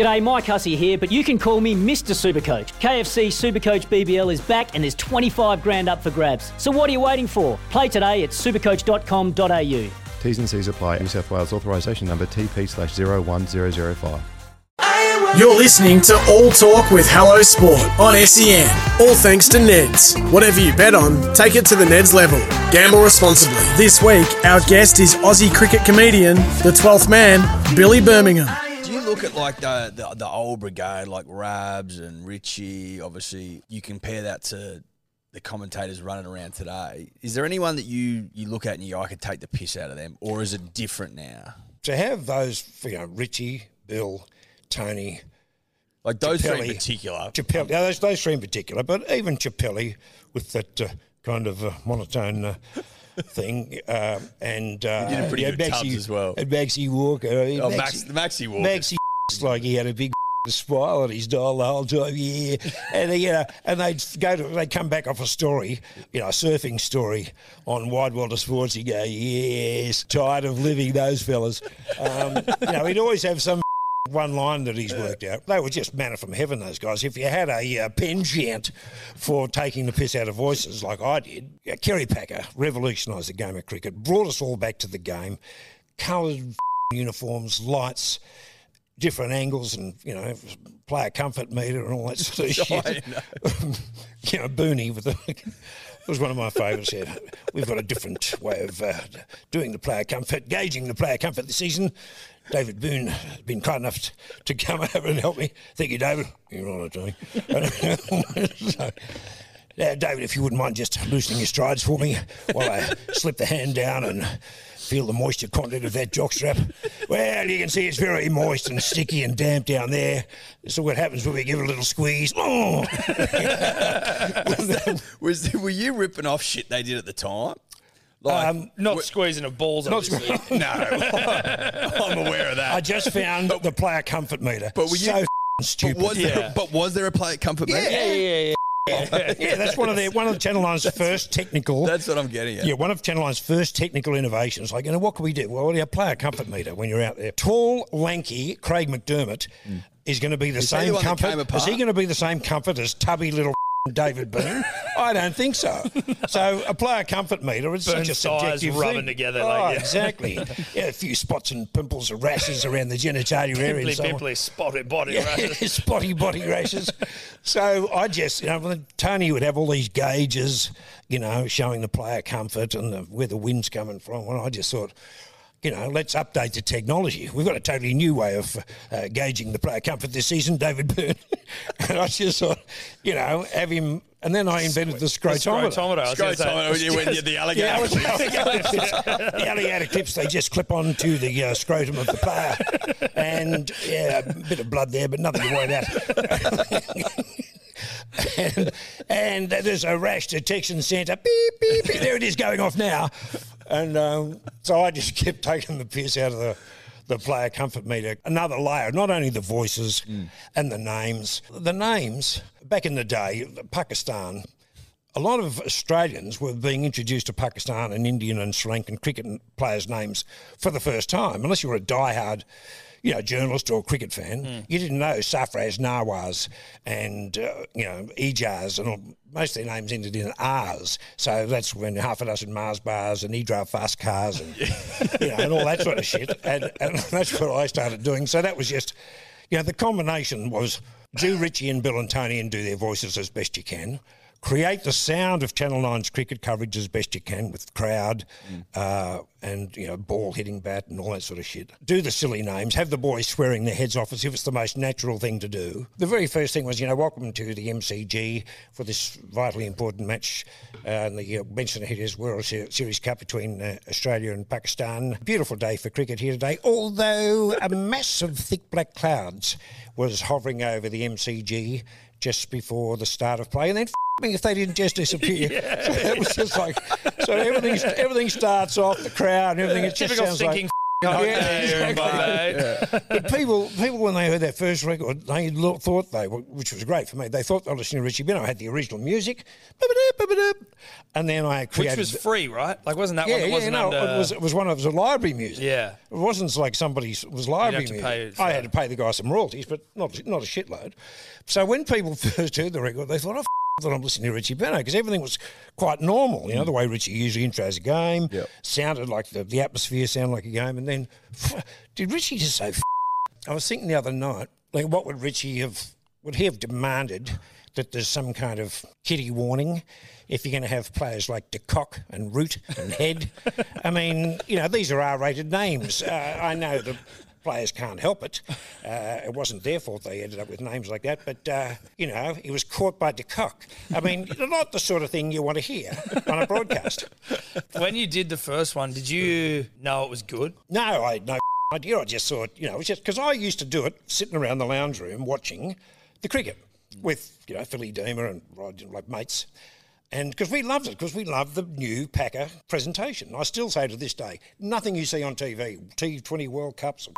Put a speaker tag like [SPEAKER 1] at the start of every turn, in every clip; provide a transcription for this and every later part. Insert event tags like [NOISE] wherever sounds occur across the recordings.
[SPEAKER 1] G'day, Mike Hussey here, but you can call me Mr. Supercoach. KFC Supercoach BBL is back and there's 25 grand up for grabs. So what are you waiting for? Play today at supercoach.com.au.
[SPEAKER 2] T's and C's apply. New South Wales authorisation number TP slash 01005.
[SPEAKER 3] You're listening to All Talk with Hello Sport on SEN. All thanks to Neds. Whatever you bet on, take it to the Neds level. Gamble responsibly. This week, our guest is Aussie cricket comedian, the 12th man, Billy Birmingham.
[SPEAKER 4] You look at like the, the the old brigade, like Rabs and Richie? Obviously, you compare that to the commentators running around today. Is there anyone that you you look at and you go, I could take the piss out of them, or is it different now?
[SPEAKER 5] to have those, you know, Richie, Bill, Tony,
[SPEAKER 4] Like those three in particular.
[SPEAKER 5] Chappelli, yeah, those, those three in particular, but even Chappelli with that uh, kind of uh, monotone uh, [LAUGHS] thing, uh, and uh,
[SPEAKER 4] He did a pretty
[SPEAKER 5] yeah,
[SPEAKER 4] good Tubbs as well.
[SPEAKER 5] and Maxie Walker. uh,
[SPEAKER 4] Oh, Max, Maxi Walker.
[SPEAKER 5] Maxie like he had a big [LAUGHS] smile on his dial the whole time. Yeah, and uh, you know, and they'd go to they'd come back off a story, you know, a surfing story on Wide World of Sports. You go, yes, tired of living those fellas. Um, you know, he'd always have some. [LAUGHS] One line that he's worked out. They were just manna from heaven, those guys. If you had a uh, penchant for taking the piss out of voices like I did, yeah, Kerry Packer revolutionised the game of cricket, brought us all back to the game, coloured [LAUGHS] uniforms, lights, different angles and you know player comfort meter and all that sort of [LAUGHS] shit. [LAUGHS] you know, Booney with the [LAUGHS] was one of my favourites. Yeah, we've got a different way of uh, doing the player comfort, gauging the player comfort this season. David Boon has been kind enough t- to come over and help me. Thank you, David. You're on it, Johnny. so, now, David, if you wouldn't mind just loosening your strides for me while I slip the hand down and feel the moisture content of that jockstrap. Well, you can see it's very moist and sticky and damp down there. So what happens when we give it a little squeeze? Oh,
[SPEAKER 4] Was were you ripping off shit they did at the time? Like,
[SPEAKER 5] Um,
[SPEAKER 6] Not squeezing of balls, not obviously. [LAUGHS]
[SPEAKER 4] no, I'm aware of that.
[SPEAKER 5] I just found the player comfort meter.
[SPEAKER 4] But were you-
[SPEAKER 5] so f***ing
[SPEAKER 4] but
[SPEAKER 5] stupid.
[SPEAKER 4] was there? But was there a player at comfort meter?
[SPEAKER 6] yeah, yeah, yeah.
[SPEAKER 5] yeah, that's one of the one of Channel Nine's first technical.
[SPEAKER 4] That's what I'm getting at.
[SPEAKER 5] Yeah, one of Channel Nine's first technical innovations. Like, you know, what can we do? Well, yeah, play a comfort meter when you're out there. Tall, lanky Craig McDermott hmm. is going to be the
[SPEAKER 4] Is
[SPEAKER 5] same comfort. Is he going to be the same comfort as tubby little David Boon? I don't think so. So a player comfort meter is
[SPEAKER 6] Burn
[SPEAKER 5] such a subjective
[SPEAKER 6] rubbing
[SPEAKER 5] thing.
[SPEAKER 6] together,
[SPEAKER 5] Oh,
[SPEAKER 6] like, yeah.
[SPEAKER 5] exactly. [LAUGHS] Yeah, a few spots and pimples and rashes around the genitalia area.
[SPEAKER 6] Pimply,
[SPEAKER 5] so on.
[SPEAKER 6] pimply, spotted body
[SPEAKER 5] Yeah, [LAUGHS]
[SPEAKER 6] rashes.
[SPEAKER 5] spotty body rashes. So I just, you know, Tony would have all these gauges, you know, showing the player comfort and the, where the wind's coming from. And I just thought, you know, let's update the technology. We've got a totally new way of uh, gauging the player comfort this season, David Byrne. [LAUGHS] and I just thought, you know, have him. And then I invented the scrotometer.
[SPEAKER 6] Scrotometer, I say.
[SPEAKER 4] Scrotometer, when you- when the [LAUGHS] alligator
[SPEAKER 5] Yeah,
[SPEAKER 4] clips.
[SPEAKER 5] the alligator clips. The alligator clips, they just clip onto the uh, scrotum of the player. And, yeah, a bit of blood there, but nothing to worry about. [LAUGHS] and, and there's a rash detection centre. Beep, beep, beep. There it is going off now. And um, so I just [LAUGHS] kept taking the piss out of the, the player comfort meter. Another layer, not only the voices and the names. The names, back in the day, Pakistan, a lot of Australians were being introduced to Pakistan and Indian and Sri Lankan cricket players' names for the first time. Unless you were a diehard, you know, journalist or cricket fan, you didn't know Sarfraz Nawaz and uh, you know Ijaz and all, most of their names ended in R's. So that's when half a dozen Mars bars and he drove fast cars and you know and all that sort of shit. And, and [LAUGHS] that's what I started doing. So that was just, you know, the combination was do Richie and Bill and Tony and do their voices as best you can create the sound of Channel 9's cricket coverage as best you can with crowd uh, and, you know, ball hitting bat and all that sort of shit. Do the silly names, have the boys swearing their heads off as if it's the most natural thing to do. The very first thing was, you know, welcome to the MCG for this vitally important match uh, the uh, Benson Hitters World Series Cup between uh, Australia and Pakistan. Beautiful day for cricket here today, although a mass of thick black clouds was hovering over the MCG just before the start of play, and then f- me if they didn't just disappear. [LAUGHS] So [LAUGHS] it was just like so everything everything starts off the crowd and everything. It just sounds
[SPEAKER 6] stinking Not
[SPEAKER 5] Yeah,
[SPEAKER 6] you, [LAUGHS]
[SPEAKER 5] exactly.
[SPEAKER 6] mate.
[SPEAKER 5] But people, people when they heard that first record, they lo- thought they, were, which was great for me. They thought they were listening to Richie Benaud. I had the original music, and then I created, Which
[SPEAKER 6] was free, right? Like, wasn't that
[SPEAKER 5] yeah,
[SPEAKER 6] one that
[SPEAKER 5] yeah,
[SPEAKER 6] wasn't
[SPEAKER 5] no,
[SPEAKER 6] under...
[SPEAKER 5] it was it was one of it was library music.
[SPEAKER 6] Yeah.
[SPEAKER 5] it wasn't like somebody's was library music.
[SPEAKER 6] pay for
[SPEAKER 5] I had to pay the guy some royalties, but not not a shitload. So when people [LAUGHS] first heard the record, they thought, "Oh, f- that I'm listening to Richie Benaud," because everything was quite normal. You know, the way Richie usually intros a game
[SPEAKER 2] Yep.
[SPEAKER 5] sounded like the, the atmosphere sounded like a game, and then [LAUGHS] did Richie just say? F-? I was thinking the other night, like, what would Richie have? Would he have demanded that there's some kind of kitty warning if you're going to have players like De DeCock and Root and Head? [LAUGHS] I mean, you know, these are R-rated names. Uh, I know the players can't help it. [LAUGHS] Uh, it wasn't their fault they ended up with names like that, but uh, you know, he was caught by de Kock. I mean, [LAUGHS] not the sort of thing you want to hear on a broadcast. [LAUGHS]
[SPEAKER 6] When you did the first one, did you know it was good?
[SPEAKER 5] No, I had no idea. I just thought, you know, it was just because I used to do it sitting around the lounge room watching the cricket with, you know, Philly Deemer and Rod, like mates. And because we loved it, because we loved the new Packer presentation. I still say to this day, nothing you see on TV, T20 World Cups, or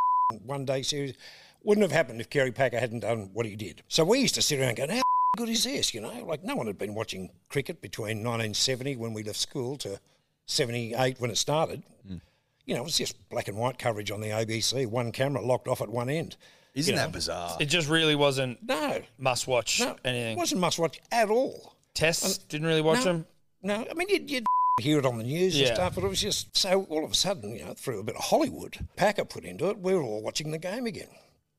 [SPEAKER 5] one day series, wouldn't have happened if Kerry Packer hadn't done what he did. So we used to sit around going, how good is this? You know, like no one had been watching cricket between 1970 when we left school to 78 when it started. Hmm. You know, it was just black and white coverage on the ABC, one camera locked off at one end.
[SPEAKER 4] Isn't
[SPEAKER 5] You know?
[SPEAKER 4] that bizarre?
[SPEAKER 6] It just really wasn't
[SPEAKER 5] No,
[SPEAKER 6] must watch
[SPEAKER 5] no,
[SPEAKER 6] anything.
[SPEAKER 5] it wasn't must watch at all.
[SPEAKER 6] Tests didn't really watch
[SPEAKER 5] no,
[SPEAKER 6] them.
[SPEAKER 5] No, I mean, you'd, you'd hear it on the news and stuff, but it was just so all of a sudden, you know, through a bit of Hollywood, Packer put into it, we were all watching the game again.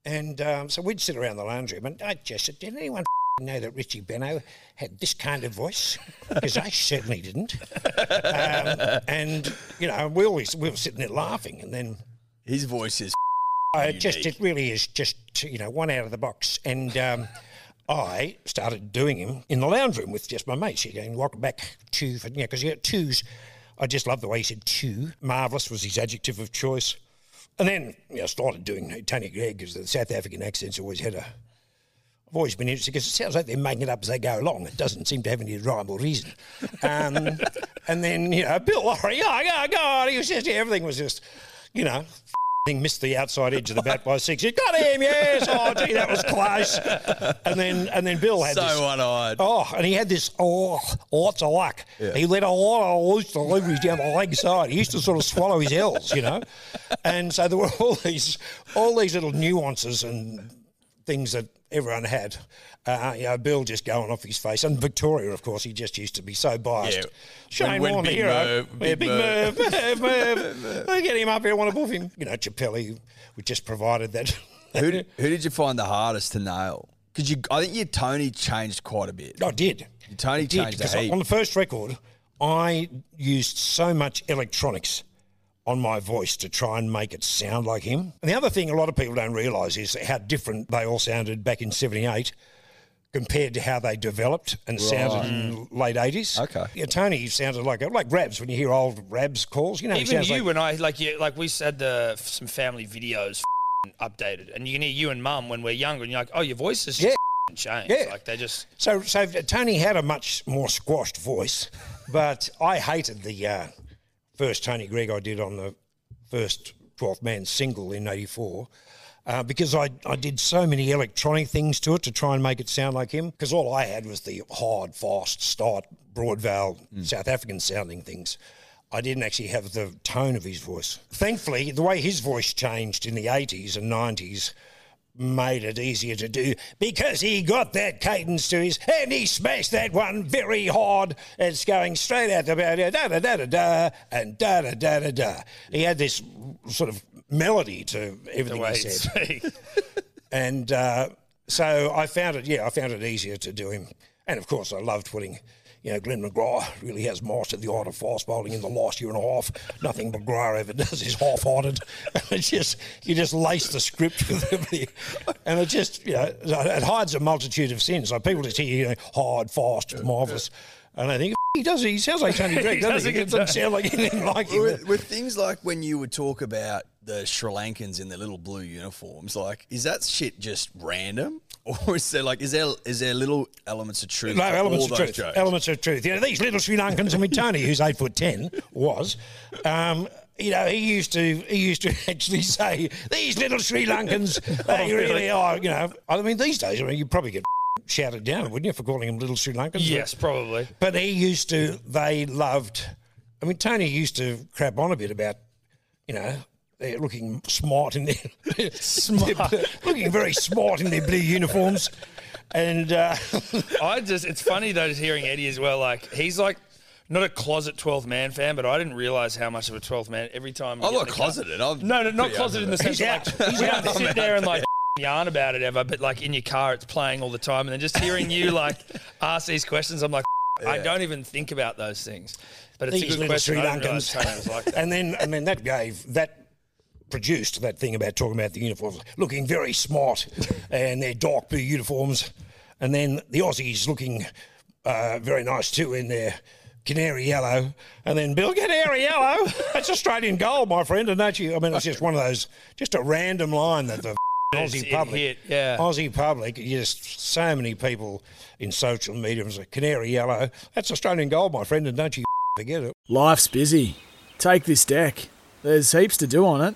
[SPEAKER 5] And um, so we'd sit around the lounge room and I just said, did anyone [LAUGHS] know that Richie Benaud had this kind of voice? [LAUGHS] Because I certainly didn't. Um, and, you know, we always, we were sitting there laughing and then
[SPEAKER 4] His voice is.
[SPEAKER 5] I [LAUGHS] just it really is just you know one out of the box, and um, I started doing him in the lounge room with just my mates. You going welcome back to for, you know because you got twos. I just love the way he said two. Marvelous was his adjective of choice, and then you know, started doing Tony Greig because the South African accents always had a. I've always been interested because it sounds like they're making it up as they go along. It doesn't seem to have any rhyme or reason. Um, [LAUGHS] and then you know Bill Lawry, oh God, God, he was just everything was just you know thing missed the outside edge of the bat by six. You got him, yes. Oh, gee, that was close. And then and then Bill had
[SPEAKER 4] So
[SPEAKER 5] this.
[SPEAKER 4] one-eyed.
[SPEAKER 5] Oh, and he had this oh, lots of luck. He let a lot of loose deliveries down the leg side. He used to sort of swallow his L's, you know. And so there were all these all these little nuances and things that everyone had. Uh, you know, Bill just going off his face, and Victoria, of course, he just used to be so biased.
[SPEAKER 4] Yeah.
[SPEAKER 5] Shane
[SPEAKER 4] When- when
[SPEAKER 5] Warne, the
[SPEAKER 4] Big
[SPEAKER 5] hero.
[SPEAKER 4] Merv-
[SPEAKER 5] Yeah,
[SPEAKER 4] Big
[SPEAKER 5] big
[SPEAKER 4] Merv.
[SPEAKER 5] Merv, Merv, [LAUGHS] Merv. I get him up here, I want to boof him. You know, Chappelli, we just provided that.
[SPEAKER 4] Who, did- who did you find the hardest to nail? Because you, I think your Tony changed quite a bit.
[SPEAKER 5] I did.
[SPEAKER 4] Your Tony
[SPEAKER 5] I did,
[SPEAKER 4] changed a
[SPEAKER 5] 'cause
[SPEAKER 4] heap.
[SPEAKER 5] On the first record, I used so much electronics on my voice to try and make it sound like him. And the other thing a lot of people don't realise is how different they all sounded back in 78 compared to how they developed and sounded in the late 80s.
[SPEAKER 4] Okay.
[SPEAKER 5] Yeah, Tony sounded like like Rabs when you hear old Rabs calls. You know,
[SPEAKER 6] Even you,
[SPEAKER 5] like,
[SPEAKER 6] when I like you, like we said the some family videos [LAUGHS] updated, and you can hear you and Mum when we're younger, and you're like, oh, your voice has just [LAUGHS] changed.
[SPEAKER 5] Yeah.
[SPEAKER 6] Like they just
[SPEAKER 5] So, so Tony had a much more squashed voice, but I hated the uh, first Tony Greig I did on the first 12th Man single in '84. Uh, because I, I did so many electronic things to it to try and make it sound like him. Because all I had was the hard, fast start, broad vowel, South African sounding things. I didn't actually have the tone of his voice. Thankfully, the way his voice changed in the 80s and 90s made it easier to do because he got that cadence to his and he smashed that one very hard. It's going straight out the da da da da da da and da da da da da. He had this sort of melody to
[SPEAKER 6] the
[SPEAKER 5] everything
[SPEAKER 6] way
[SPEAKER 5] he said, [LAUGHS] and uh, so I found it. Yeah, I found it easier to do him, and of course I loved putting. You know, Glenn McGrath really has mastered the art of fast bowling in the last year and a half. Nothing McGrath ever does is half-hearted. [LAUGHS] it's just you just lace the script with everything, and it just you know it hides a multitude of sins. Like people just hear you know hard, fast, marvelous, and I think he does. He sounds like Tony [LAUGHS] Greig, doesn't he? It doesn't sound like [LAUGHS] anything like him.
[SPEAKER 4] with, with things like when you would talk about the Sri Lankans in their little blue uniforms, like is that shit just random, [LAUGHS] or is there like is there is there little elements of truth?
[SPEAKER 5] No, elements of truth.
[SPEAKER 4] jokes?
[SPEAKER 5] Elements of truth. You know, these little Sri Lankans, I mean, Tony, who's eight foot ten, was, um, you know, he used to he used to [LAUGHS] actually say these little Sri Lankans, [LAUGHS] they
[SPEAKER 6] Oh, really?
[SPEAKER 5] really are. You know, I mean, these days, I mean, you probably get shouted down, wouldn't you, for calling them little Sri Lankans?
[SPEAKER 6] Yes, probably.
[SPEAKER 5] But he used to. They loved. I mean, Tony used to crap on a bit about, you know. They're looking smart in their [LAUGHS]
[SPEAKER 6] Smart.
[SPEAKER 5] looking very smart in their blue uniforms, and uh, [LAUGHS]
[SPEAKER 6] I just, it's funny though, just hearing Eddie as well. Like, he's like, not a closet 12th man fan, but I didn't realize how much of a 12th man every time.
[SPEAKER 4] I'm
[SPEAKER 6] get
[SPEAKER 4] not
[SPEAKER 6] in car-
[SPEAKER 4] closeted. I'm
[SPEAKER 6] No, no, not closeted in the sense
[SPEAKER 5] He's
[SPEAKER 6] like, [LAUGHS] we don't
[SPEAKER 5] out.
[SPEAKER 6] sit there and like yarn about it ever, but like in your car, it's playing all the time. And then just hearing you like ask these questions, I'm like, I don't even think about those things. But it's
[SPEAKER 5] these
[SPEAKER 6] a good question.
[SPEAKER 5] Sri
[SPEAKER 6] I didn't realise was like that.
[SPEAKER 5] and then and then that gave that produced that thing about talking about the uniforms looking very smart [LAUGHS] and their dark blue uniforms, and then the Aussies looking uh, very nice too in their canary yellow, and then Bill canary yellow. [LAUGHS] That's Australian gold, my friend, and don't you? I mean, it's just one of those, just a random line that the. [LAUGHS] Aussie
[SPEAKER 6] it
[SPEAKER 5] public,
[SPEAKER 6] hit, yeah.
[SPEAKER 5] Aussie public, just so many people in social media was a canary yellow. That's Australian gold, my friend, and don't you forget it.
[SPEAKER 3] Life's busy. Take this deck. There's heaps to do on it,